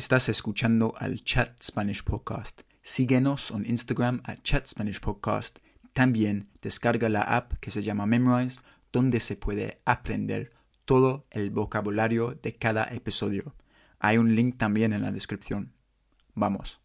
Estás escuchando al Chat Spanish Podcast. Síguenos en Instagram a Chat Spanish Podcast. También descarga la app que se llama Memrise, donde se puede aprender todo el vocabulario de cada episodio. Hay un link también en la descripción. Vamos.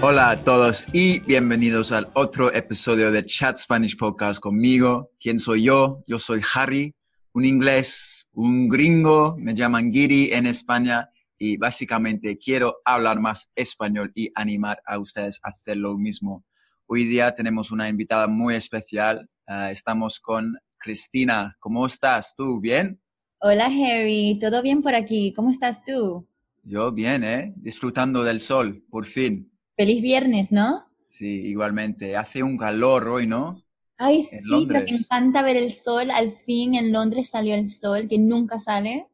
Hola a todos y bienvenidos al otro episodio de Chat Spanish Podcast conmigo. ¿Quién soy yo? Yo soy Harry, un inglés, un gringo, me llaman Giri en España y básicamente quiero hablar más español y animar a ustedes a hacer lo mismo. Hoy día tenemos una invitada muy especial. Ah, estamos con Cristina. ¿Cómo estás? ¿Tú bien? Hola Harry, ¿todo bien por aquí? ¿Cómo estás tú? Yo bien, ¿eh? Disfrutando del sol, por fin. Feliz viernes, ¿no? Sí, igualmente. Hace un calor hoy, ¿no? Ay, sí, me encanta ver el sol. Al fin en Londres salió el sol, que nunca sale.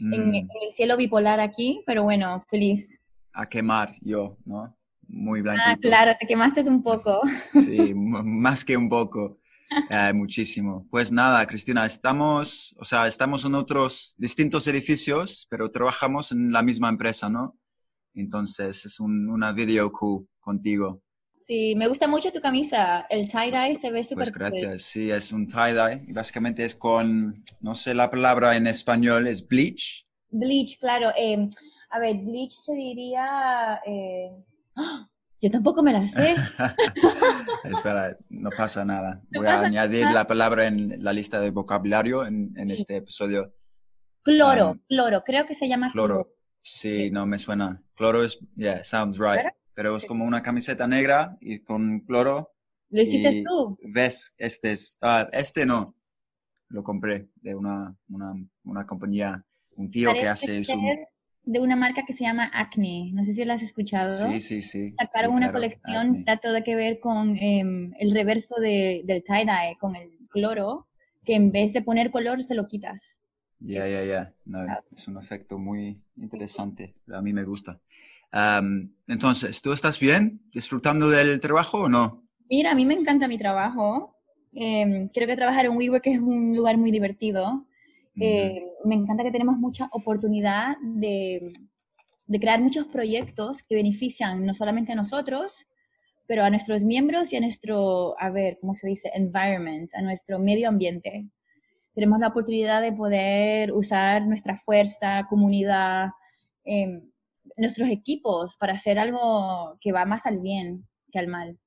En, Mm, el cielo bipolar aquí, pero bueno, feliz. a quemar yo, ¿no? Muy blanquito. Ah, claro, te quemaste un poco. Sí, más que un poco. Eh, muchísimo. Pues nada, Cristina, estamos, o sea, estamos en otros distintos edificios, pero trabajamos en la misma empresa, ¿no? Entonces es un, una video cool contigo. Sí, me gusta mucho tu camisa. El tie-dye se ve súper Pues cool. gracias. Sí, es un tie-dye y básicamente es con, no sé la palabra en español, es bleach. Bleach, claro. eh, a ver, bleach se diría... eh, ¡ah! Yo tampoco me la sé. Espera, no pasa nada. Voy a añadir la palabra en la lista de vocabulario en, en este episodio. Cloro, Um, cloro. Creo que se llama Cloro. Sí, no me suena. Cloro es, yeah, sounds right. Pero es Sí. como una camiseta negra y con cloro. ¿Lo hiciste tú? Ves, este es, ah, este no. Lo compré de una, una, una compañía, un tío que hace su... de una marca que se llama Acne. No sé si la has escuchado. Sí, sí, sí. Sacaron sí, una claro, colección acne. que todo que ver con em, el reverso de, del tie-dye, con el cloro, que en vez de poner color se lo quitas. Ya, ya, ya. No, Ah. es un efecto muy interesante. A mí me gusta. Am, entonces, ¿tú estás bien? ¿Disfrutando del trabajo o no? Mira, a mí me encanta mi trabajo. Em, creo que trabajar en WeWork es un lugar muy divertido. Eh, me encanta que tenemos mucha oportunidad de, de crear muchos proyectos que benefician no solamente a nosotros, pero a nuestros miembros y a nuestro, a ver, ¿cómo se dice? Environment, a nuestro medio ambiente. Tenemos la oportunidad de poder usar nuestra fuerza, comunidad, em, nuestros equipos para hacer algo que va más al bien que al mal.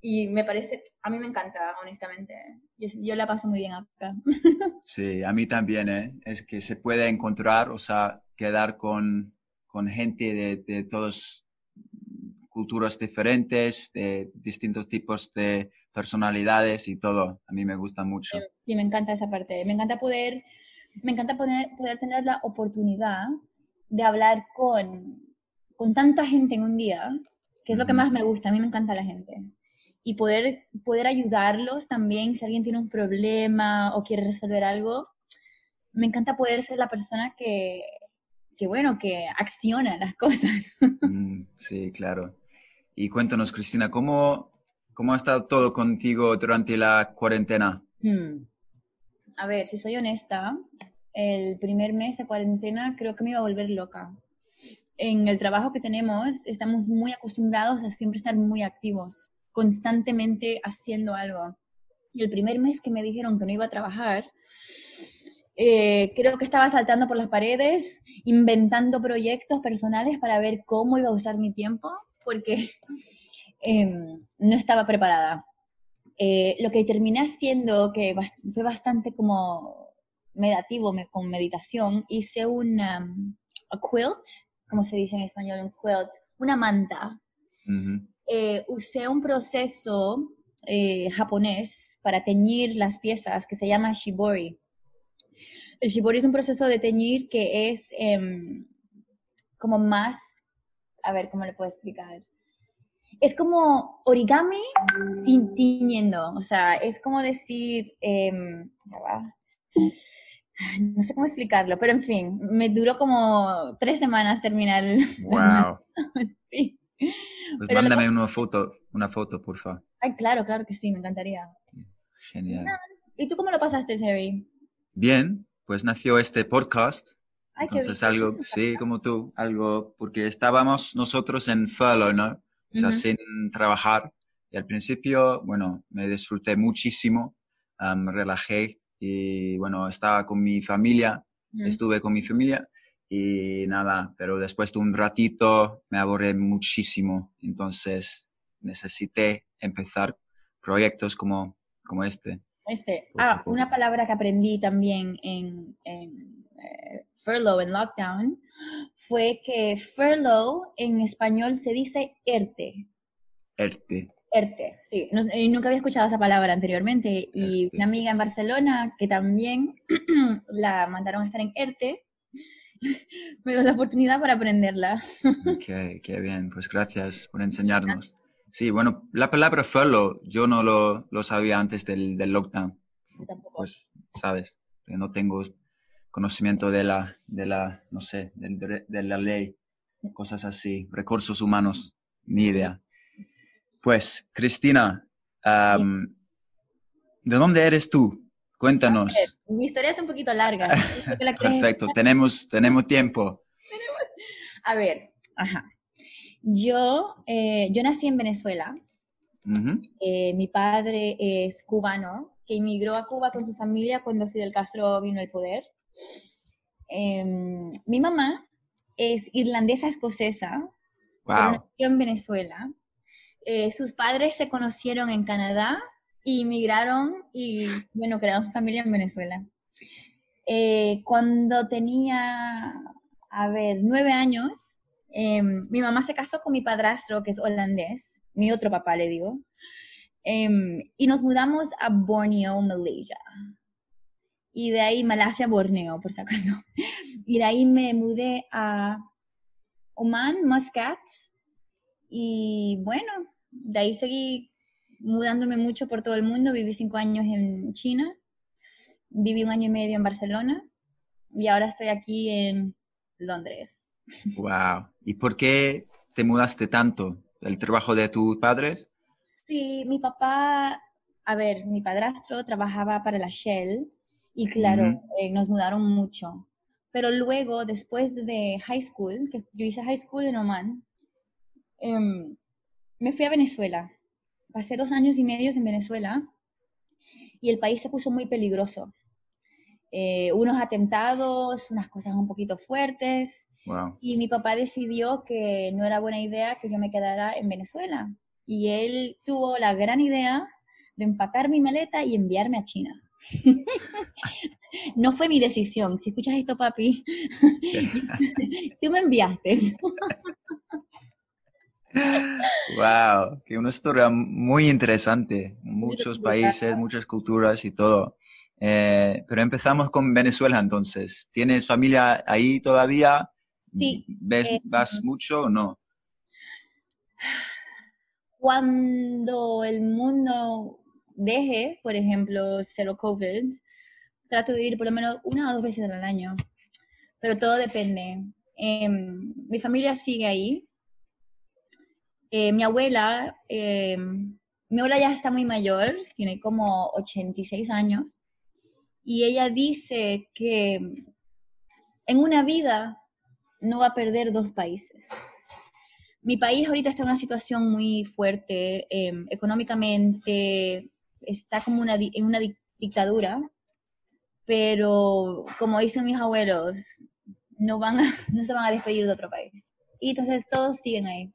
Y me parece, a mí me encanta, honestamente. Yo, yo la paso muy bien acá. Sí, a mí también, ¿eh? Es que se puede encontrar, o sea, quedar con, con gente de, de todas culturas diferentes, de distintos tipos de personalidades y todo. A mí me gusta mucho. Sí, me encanta esa parte. Me encanta poder, me encanta poder, poder tener la oportunidad de hablar con, con tanta gente en un día, que es lo que más me gusta. A mí me encanta la gente. Y poder, poder ayudarlos también si alguien tiene un problema o quiere resolver algo. Me encanta poder ser la persona que, que bueno, que acciona las cosas. Mm, sí, claro. Y cuéntanos, Cristina, ¿cómo, cómo ha estado todo contigo durante la cuarentena? Hmm. A ver, si soy honesta, el primer mes de cuarentena creo que me iba a volver loca. En el trabajo que tenemos estamos muy acostumbrados a siempre estar muy activos, constantemente haciendo algo. Y el primer mes que me dijeron que no iba a trabajar, eh, creo que estaba saltando por las paredes, inventando proyectos personales para ver cómo iba a usar mi tiempo, porque em, no estaba preparada. Eh, lo que terminé haciendo, que fue bastante como meditativo, me- con meditación, hice un um, a quilt, como se dice en español, un quilt, una manta. Ujú. Eh, usé un proceso eh, japonés para teñir las piezas que se llama shibori. El shibori es un proceso de teñir que es em, como más, a ver, ¿cómo le puedo explicar? Es como origami ti- tiñendo, o sea, es como decir, em, no sé cómo explicarlo, pero en fin, me duró como tres semanas terminar el... Wow. sí. Pues Pero lo mándame una foto, una foto, por favor. Ay, claro, claro que sí, me encantaría. Genial. ¿Y tú cómo lo pasaste, Harry? Bien, pues nació este podcast. Ay, Entonces algo, sí, como tú, algo, porque estábamos nosotros en furlough, ¿no? O sea, Ujú. sin trabajar. Y al principio, bueno, me disfruté muchísimo, me relajé y bueno, estaba con mi familia, Ujú. estuve con mi familia y nada, pero después de un ratito me aburrí muchísimo, entonces necesité empezar proyectos como, como este. Este, ah, una palabra que aprendí también en, en furlough, en lockdown, fue que furlough en español se dice ERTE. ERTE. ERTE, sí. No- y nunca había escuchado esa palabra anteriormente. Y ERTE. una amiga en Barcelona que también la mandaron a estar en ERTE, me dio la oportunidad para aprenderla. Qué, qué bien, pues gracias por enseñarnos. Sí, bueno, la palabra furlough yo no lo, lo sabía antes del, del lockdown. Yo tampoco. Pues, sabes, no tengo conocimiento de la, de la, no sé, de la ley, cosas así, recursos humanos, ni idea. Pues, Cristina, am, ¿de dónde eres tú? Cuéntanos. Mi historia es un poquito larga. La Perfecto, tenemos, tenemos tiempo. A ver, ajá. Yo, eh, yo nací en Venezuela. Eh, mi padre es cubano, que emigró a Cuba con su familia cuando Fidel Castro vino al poder. Em, mi mamá es irlandesa escocesa, Wow. nació en Venezuela. Eh, sus padres se conocieron en Canadá y emigraron y, bueno, crearon su familia en Venezuela. Eh, cuando tenía, a ver, nueve años, em, mi mamá se casó con mi padrastro, que es holandés, mi otro papá, le digo, em, y nos mudamos a Borneo, Malaysia. Y de ahí, Malasia, Borneo, por si acaso. Y de ahí me mudé a Oman, Muscat, y bueno, de ahí seguí mudándome mucho por todo el mundo. Viví cinco años en China, viví un año y medio en Barcelona y ahora estoy aquí en Londres. Wow. ¿Y por qué te mudaste tanto? ¿El trabajo de tus padres? Sí, mi papá, a ver, mi padrastro trabajaba para la Shell y claro, eh, nos mudaron mucho. Pero luego, después de high school, que yo hice high school en Oman, em, me fui a Venezuela. Pasé dos años y medio en Venezuela y el país se puso muy peligroso. Eh, unos atentados, unas cosas un poquito fuertes. Wow. Y mi papá decidió que no era buena idea que yo me quedara en Venezuela. Y él tuvo la gran idea de empacar mi maleta y enviarme a China. no fue mi decisión. Si escuchas esto, papi, tú me enviaste. Wow, que una historia muy interesante. Muchos países, muchas culturas y todo. Eh, pero empezamos con Venezuela entonces. ¿Tienes familia ahí todavía? Sí, ¿Ves, eh, ¿Vas mucho o no? Cuando el mundo deje, por ejemplo, cero COVID, trato de ir por lo menos una o dos veces al año. Pero todo depende. Em, mi familia sigue ahí. Eh, mi abuela, em, mi abuela ya está muy mayor, tiene como 86 años, y ella dice que en una vida no va a perder dos países. Mi país ahorita está en una situación muy fuerte, em, económicamente, está como una, en una di- dictadura, pero como dicen mis abuelos, no, van a- no se van a despedir de otro país. Y entonces todos siguen ahí. Eh,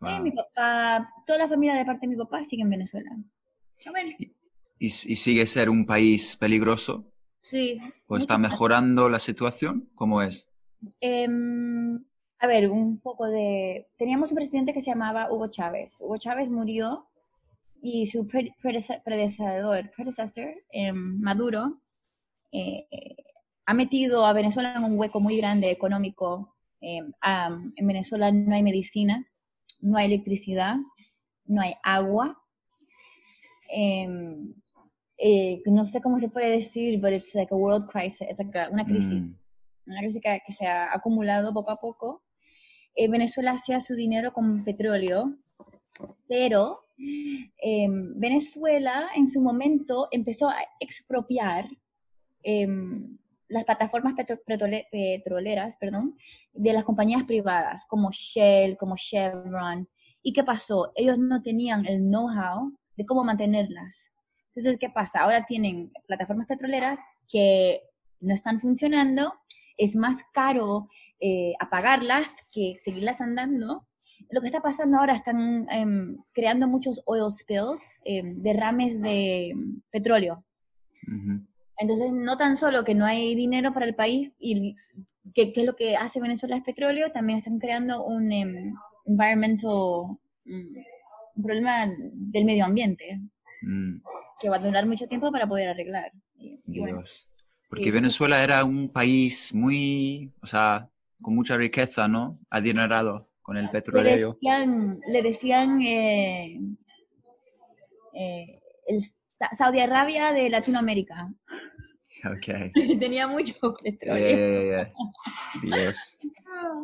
Wow. mi papá, toda la familia de parte de mi papá sigue en Venezuela. Ah, bueno, ¿Y, y sigue ser un país peligroso? sí. ¿O está mejorando la situación? ¿Cómo es? Em, a ver, un poco de... Teníamos un presidente que se llamaba Hugo Chávez. Hugo Chávez murió y su pre- predece- predecesor, predecessor, em, Maduro, eh, ha metido a Venezuela en un hueco muy grande económico. Am, en Venezuela no hay medicina, no hay electricidad, no hay agua. Em, eh, no sé cómo se puede decir, but it's like a world crisis, it's like una crisis Mm, una crisis que, que se ha acumulado poco a poco. eh, Venezuela hacía su dinero con petróleo, pero em, Venezuela en su momento empezó a expropiar em, las plataformas petroleras de las compañías privadas, como Shell, como Chevron. ¿Y qué pasó? Ellos no tenían el know-how de cómo mantenerlas. Entonces, ¿qué pasa? Ahora tienen plataformas petroleras que no están funcionando, es más caro eh, apagarlas que seguirlas andando. Lo que está pasando ahora, están em, creando muchos oil spills, em, derrames de petróleo. Entonces, no tan solo que no hay dinero para el país y que, es lo que hace Venezuela es petróleo, también están creando un um, environmental, mm, un problema del medio ambiente mm. que va a durar mucho tiempo para poder arreglar. Dios. Porque Venezuela era un país muy, o sea, con mucha riqueza, ¿no? Adinerado con el petróleo. Le decían, eh, eh, el Saudi Arabia de Latinoamérica. Okay. Tenía mucho petróleo. Dios.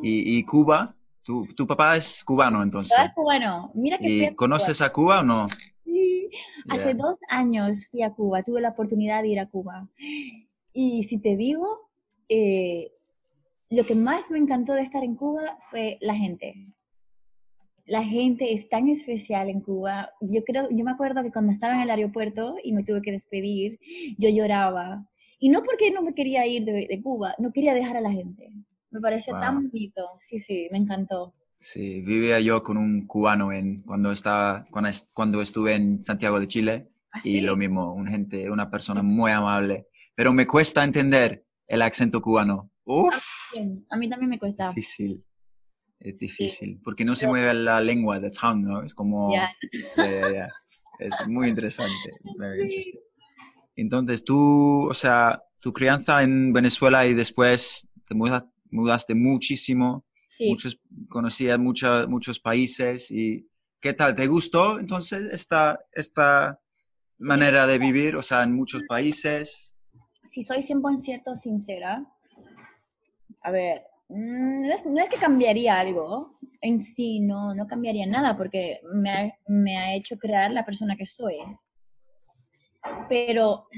¿Y, Cuba? ¿Tu, ¿Tu, papá es cubano entonces? es cubano. Mira que ¿Y conoces a Cuba o no? Sí. Hace dos años fui a Cuba, tuve la oportunidad de ir a Cuba. Y si te digo, eh, lo que más me encantó de estar en Cuba fue la gente. La gente es tan especial en Cuba. Yo creo, yo me acuerdo que cuando estaba en el aeropuerto y me tuve que despedir, yo lloraba y no porque no me quería ir de, Cuba, no quería dejar a la gente. Me pareció tan bonito. Sí, sí, me encantó. Sí, vivía yo con un cubano en, cuando, estaba, cuando, cuando estuve en Santiago de Chile. ¿Ah, y lo mismo, una gente, una persona muy amable. Pero me cuesta entender el acento cubano. Uf. A mí también me cuesta. Difícil. Es difícil, porque no se mueve la lengua, the tongue, ¿no? Es como... Es muy interesante. Sí. Entonces tú, o sea, tu crianza en Venezuela y después te mudaste muchísimo, sí. muchos, conocías muchos países y ¿qué tal? ¿Te gustó entonces esta, esta manera de vivir, o sea, en muchos países? Si soy 100% sincera, a ver, mm, no es, no es, que cambiaría algo en sí, no, no cambiaría nada porque me me ha hecho crear la persona que soy. Pero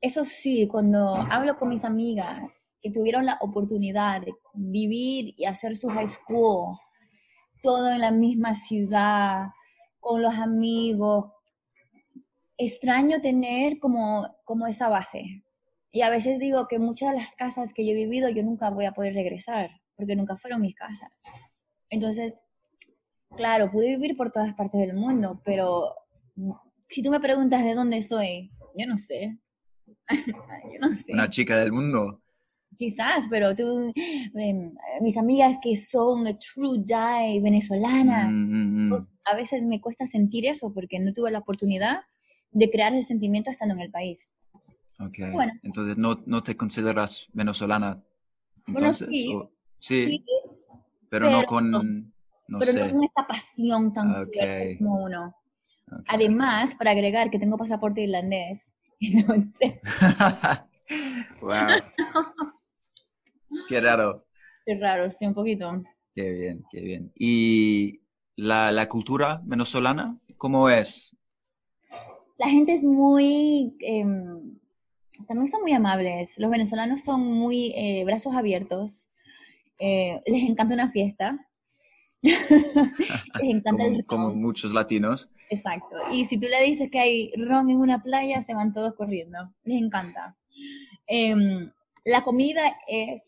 eso sí, cuando hablo con mis amigas que tuvieron la oportunidad de vivir y hacer su high school, todo en la misma ciudad, con los amigos, extraño tener como, como esa base. Y a veces digo que muchas de las casas que yo he vivido yo nunca voy a poder regresar, porque nunca fueron mis casas. Entonces, claro, pude vivir por todas partes del mundo, pero si tú me preguntas de dónde soy, yo no sé. yo no sé. Una chica del mundo. Quizás, pero tú, em, mis amigas que son true die venezolana, mm, mm, mm. a veces me cuesta sentir eso porque no tuve la oportunidad de crear ese sentimiento estando en el país. Ok. Entonces, ¿no, ¿no te consideras venezolana? Entonces, bueno, sí, pero, no con... No, pero sé. no con esta pasión tan fuerte como uno. Además, para agregar que tengo pasaporte irlandés, sé. wow. Qué raro. Qué raro, sí, un poquito. Qué bien, qué bien. ¿Y la, la cultura venezolana, cómo es? La gente es muy... Em, también son muy amables. Los venezolanos son muy eh, brazos abiertos. Eh, les encanta una fiesta. les encanta como, el como muchos latinos. Exacto. Y si tú le dices que hay ron en una playa, se van todos corriendo. Les encanta. Em, la comida es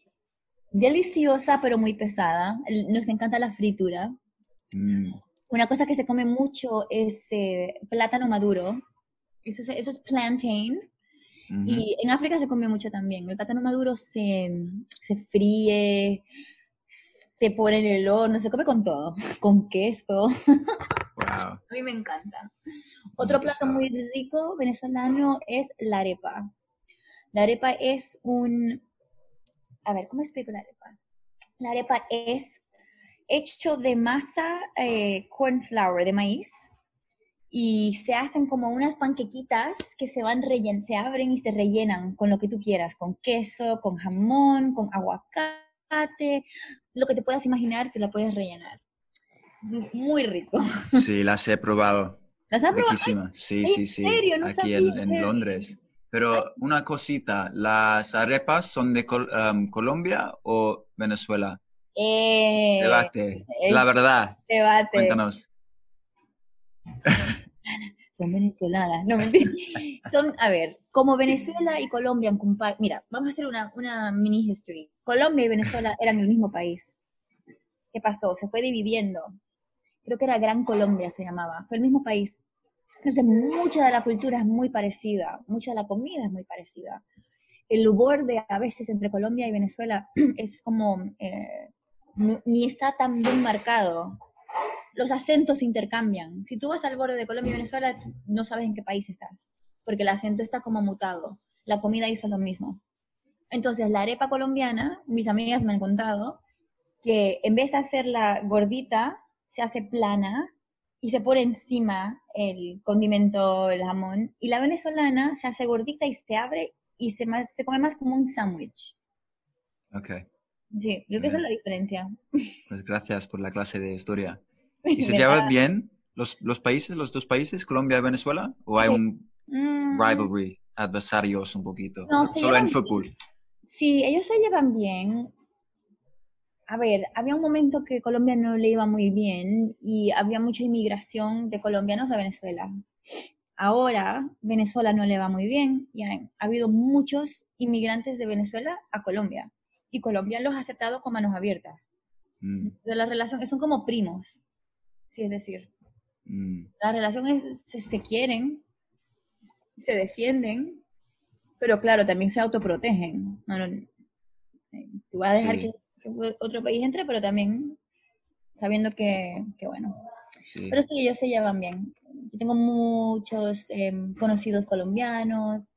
deliciosa, pero muy pesada. Nos encanta la fritura. Mm. Una cosa que se come mucho es eh, plátano maduro. Eso es, eso es plantain. Y en África se come mucho también. El plátano maduro se, se fríe, se pone en el horno, se come con todo, con queso. A mí me encanta. Otro plato muy rico venezolano es la arepa. La arepa es un... A ver, ¿cómo explico la arepa? La arepa es hecho de masa eh, corn flour, de maíz, y se hacen como unas panquequitas que se van rellen, se abren y se rellenan con lo que tú quieras, con queso, con jamón, con aguacate, lo que te puedas imaginar, te la puedes rellenar. Muy rico. Sí, las he probado. ¿Las has probado? Sí, ¿En sí, sí. serio? No Aquí en, sabía. en Londres. Pero una cosita, ¿las arepas son de Col- um, Colombia o Venezuela? Eh, Debate. La verdad, Debate. cuéntanos. Son venezolanas. No, mentira. Son, a ver, como Venezuela y Colombia compar... Mira, vamos a hacer una, una mini history. Colombia y Venezuela eran el mismo país. ¿Qué pasó? Se fue dividiendo. Creo que era Gran Colombia se llamaba. Fue el mismo país. Entonces, mucha de la cultura es muy parecida. Mucha de la comida es muy parecida. El borde a veces entre Colombia y Venezuela es como... eh, ni está tan bien marcado los acentos se intercambian. Si tú vas al borde de Colombia y Venezuela, no sabes en qué país estás, porque el acento está como mutado. La comida hizo lo mismo. Entonces, la arepa colombiana, mis amigas me han contado que en vez de hacerla gordita, se hace plana y se pone encima el condimento, el jamón. Y la venezolana se hace gordita y se abre y se, se come más como un sándwich. Ok, Sí, yo creo que esa es la diferencia. pues gracias por la clase de historia. ¿Y se llevan bien los, los países, los dos países, Colombia y Venezuela? ¿O hay Sí. un Mm, rivalry, adversarios un poquito? No, Solo en fútbol. Sí, ellos se llevan bien. A ver, había un momento que Colombia no le iba muy bien y había mucha inmigración de colombianos a Venezuela. Ahora Venezuela no le va muy bien y ha, ha habido muchos inmigrantes de Venezuela a Colombia y Colombia los ha aceptado con manos abiertas. Mm, Entonces, la relación son como primos, sí, es decir, mm. la relación es, se, se quieren, se defienden, pero claro, también se autoprotegen. No, no, eh, tú vas a dejar Sí. que, que otro país entre, pero también sabiendo que, que bueno. Sí. Pero sí, ellos se llevan bien. Yo tengo muchos em, conocidos colombianos,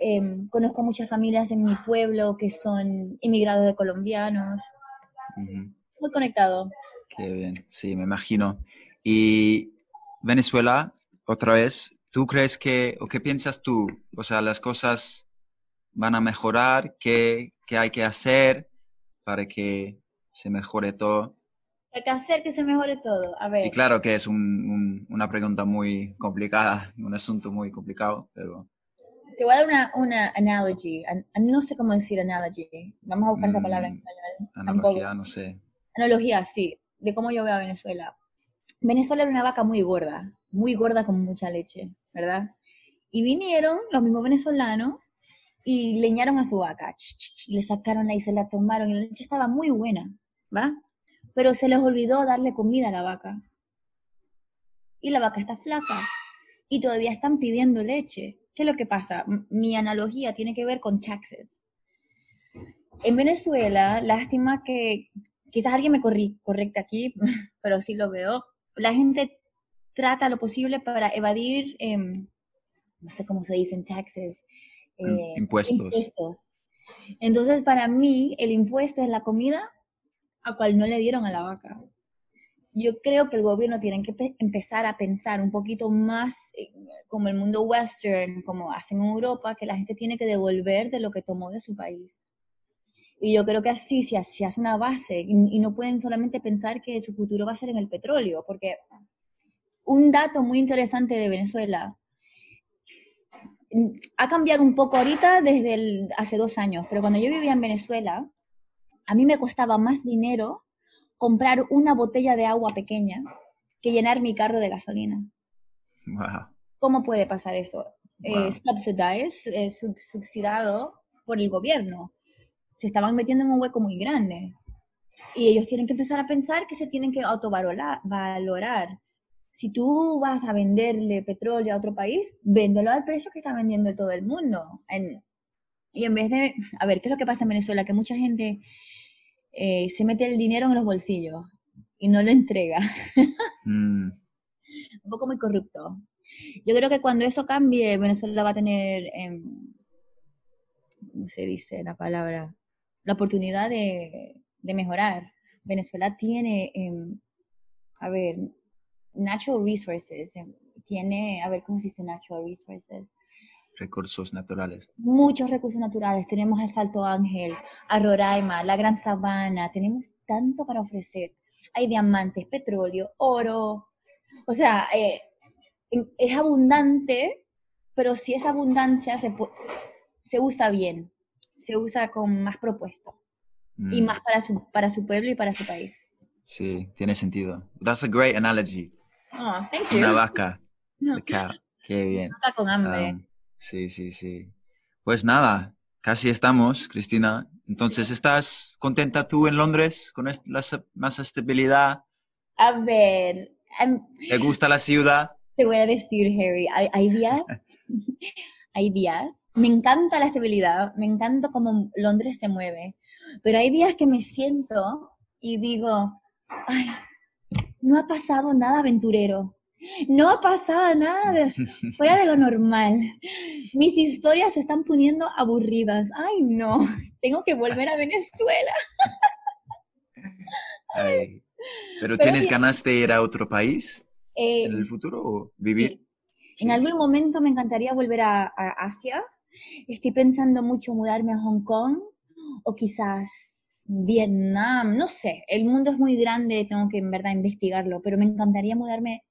em, conozco muchas familias en mi pueblo que son inmigrados de colombianos. Ujú. Muy conectado. Qué bien, sí, me imagino. Y Venezuela, otra vez, ¿tú crees que, o qué piensas tú? O sea, las cosas van a mejorar, ¿qué, qué hay que hacer para que se mejore todo? Hay que hacer que se mejore todo. A ver. Y claro que es un- un- una pregunta muy complicada, un asunto muy complicado, pero Te voy a dar una, una analogy. An- no sé cómo decir analogy. Vamos a buscar esa palabra en Mm, español. analogía, Tampoco. no sé. Analogía, sí. De cómo yo veo a Venezuela. Venezuela era una vaca muy gorda. Muy gorda con mucha leche, ¿verdad? Y vinieron los mismos venezolanos y leñaron a su vaca. Y le sacaron y se la tomaron. Y la leche estaba muy buena, ¿va? Pero se les olvidó darle comida a la vaca. Y la vaca está flaca. Y todavía están pidiendo leche. ¿Qué es lo que pasa? Mi analogía tiene que ver con taxes. En Venezuela, lástima que quizás alguien me corri correcte aquí, pero sí lo veo. La gente trata lo posible para evadir, em, no sé cómo se dice en taxes, eh, impuestos. impuestos. Entonces, para mí, el impuesto es la comida a cual no le dieron a la vaca. Yo creo que el gobierno tiene que pe- empezar a pensar un poquito más eh, como el mundo western, como hacen en Europa, que la gente tiene que devolver de lo que tomó de su país. Y yo creo que así se hace, se hace una base y, y no pueden solamente pensar que su futuro va a ser en el petróleo, porque un dato muy interesante de Venezuela mm, ha cambiado un poco ahorita desde el- hace dos años, pero cuando yo vivía en Venezuela, a mí me costaba más dinero comprar una botella de agua pequeña que llenar mi carro de gasolina. Wow. ¿Cómo puede pasar eso? Wow. Eh, subsidized, eh, sub- subsidiado por el gobierno. Se estaban metiendo en un hueco muy grande. Y ellos tienen que empezar a pensar que se tienen que autovalorar. valorar. Si tú vas a venderle petróleo a otro país, véndelo al precio que está vendiendo todo el mundo. En- y en vez de, a ver, ¿qué es lo que pasa en Venezuela? Que mucha gente eh, se mete el dinero en los bolsillos y no lo entrega. Mm, un poco muy corrupto. Yo creo que cuando eso cambie, Venezuela va a tener, em, ¿cómo se dice la palabra? La oportunidad de, de mejorar. Venezuela tiene, em, a ver, natural resources, em, tiene, a ver, ¿cómo se dice natural resources? recursos naturales. Muchos recursos naturales. Tenemos al Salto Ángel, a Roraima, la Gran Sabana. Tenemos tanto para ofrecer. Hay diamantes, petróleo, oro. O sea, eh, es abundante, pero si esa abundancia se, se usa bien, se usa con más propuesto y Mm, más para su, para su pueblo y para su país. Sí, tiene sentido. That's a great analogy. Oh, thank Una vaca. No. Qué bien. Estar con hambre. Um, sí, sí, sí. Pues nada, casi estamos, Cristina. Entonces, ¿estás contenta tú en Londres con la más estabilidad? A ver, em, ¿Te gusta la ciudad? te voy a decir, Harry, hay, hay días, hay días, me encanta la estabilidad, me encanta cómo Londres se mueve, pero hay días que me siento y digo, ay, no ha pasado nada aventurero, no ha pasado nada de, fuera de lo normal. Mis historias se están poniendo aburridas. Ay, no, tengo que volver a Venezuela. Ay, ¿Pero Pero tienes ganas de ir a otro país Eh, en el futuro o vivir? En algún momento me encantaría volver a, a Asia. Estoy pensando mucho mudarme a Hong Kong o quizás Vietnam, no sé. El mundo es muy grande, tengo que en verdad investigarlo, pero me encantaría mudarme.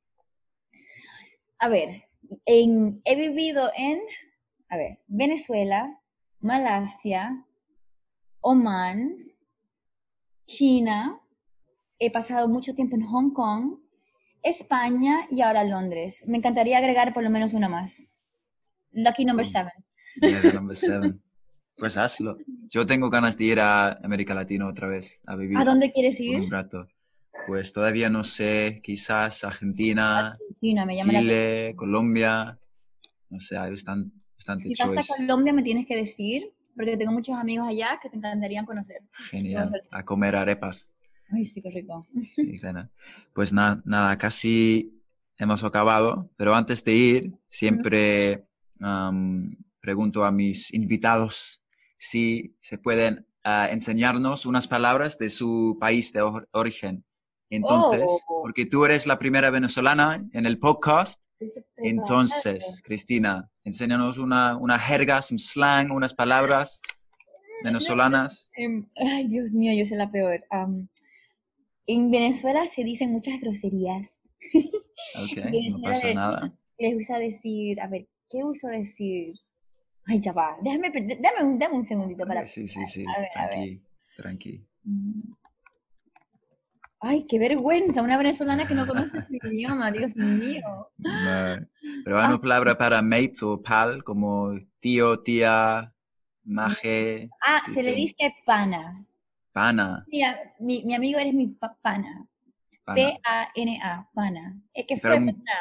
A ver, en, he vivido en, a ver, Venezuela, Malasia, Oman, China. He pasado mucho tiempo en Hong Kong España y ahora Londres. Me encantaría agregar por lo menos una más. Lucky number seven. The number seven. Pues hazlo. Yo tengo ganas de ir a América Latina otra vez, a vivir ¿A dónde quieres ir? un rato. Pues todavía no sé, quizás Argentina, Argentina, me llama la Chile, Colombia. No sé, hay bastan- bastante Si vas a choice. Colombia me tienes que decir, porque tengo muchos amigos allá que te encantarían conocer. Genial. A comer arepas. Ay, sí, qué rico. Sí, Elena. Pues na- nada, casi hemos acabado, pero antes de ir, siempre am, pregunto a mis invitados si se pueden ah, enseñarnos unas palabras de su país de or- origen. Entonces, Oh. porque tú eres la primera venezolana en el podcast, entonces, Cristina, enséñanos una, una jerga, un slang, unas palabras venezolanas. Em, ay, Dios mío, yo soy la peor. Am, en Venezuela se dicen muchas groserías. Ok, no pasa nada. Les usa decir, a ver, ¿qué uso decir? Ay, ya va, déjame, dame, un, dame un segundito para... Sí, sí, sí, A ver, a ver. tranqui, tranqui. Mm. Ay, qué vergüenza, una venezolana que no conoce su idioma, Dios mío. No. Pero hay una palabra para mate o pal, como tío, tía, maje, Ah, se le dice pana. Pana. Mira, mi, mi amigo eres mi pa- pana. pana. P-A-N-A. Es que fue un- pana.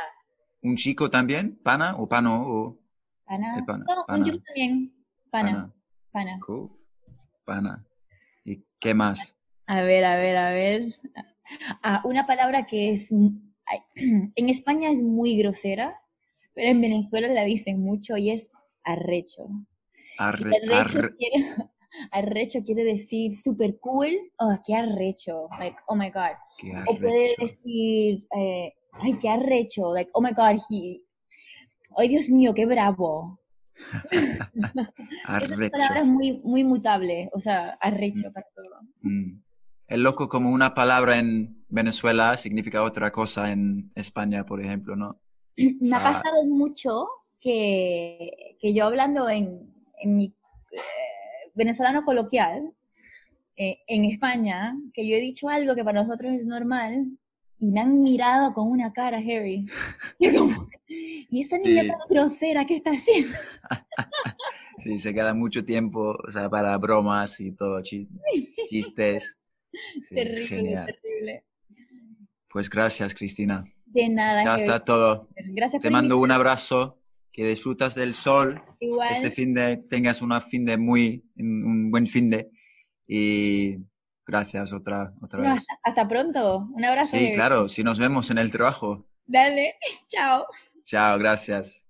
¿Un chico también? ¿Pana o pano? O Pana. de pana, No, pana. un chico también. Pana, pana. pana. Cool. Pana. ¿Y qué más? A ver, a ver, a ver. Ah, una palabra que es, en España es muy grosera, pero en Venezuela la dicen mucho y es arrecho. Arre, arrecho, arre- quiere, arrecho quiere decir super cool. Oh, qué arrecho. Like, oh my God. qué O puede decir, eh, ay, qué arrecho. Like, oh my God, he. Ay, Dios mío, qué bravo. Esa Arrecho. palabra es muy, muy mutable. O sea, arrecho para todo. Mm. Es loco como una palabra en Venezuela significa otra cosa en España, por ejemplo, ¿no? Me ha sea- pasado mucho que, que yo hablando en, en mi venezolano coloquial, eh, en España, que yo he dicho algo que para nosotros es normal, y me han mirado con una cara, Harry. Y, como, ¿y esa niña Sí. tan grosera qué está haciendo? Sí, se queda mucho tiempo, o sea, para bromas y todo, chi- chistes. Sí, terrible, genial. terrible. Pues gracias, Cristina. De nada, Ya Harry. está todo. Gracias Te por mando un abrazo, que disfrutas del sol, Igual. este fin de, tengas una fin de muy, un buen fin de. Y gracias otra, otra No, vez. hasta, pronto. Un abrazo. Sí, claro, si nos vemos en el trabajo. Dale. Chao. Chao, gracias.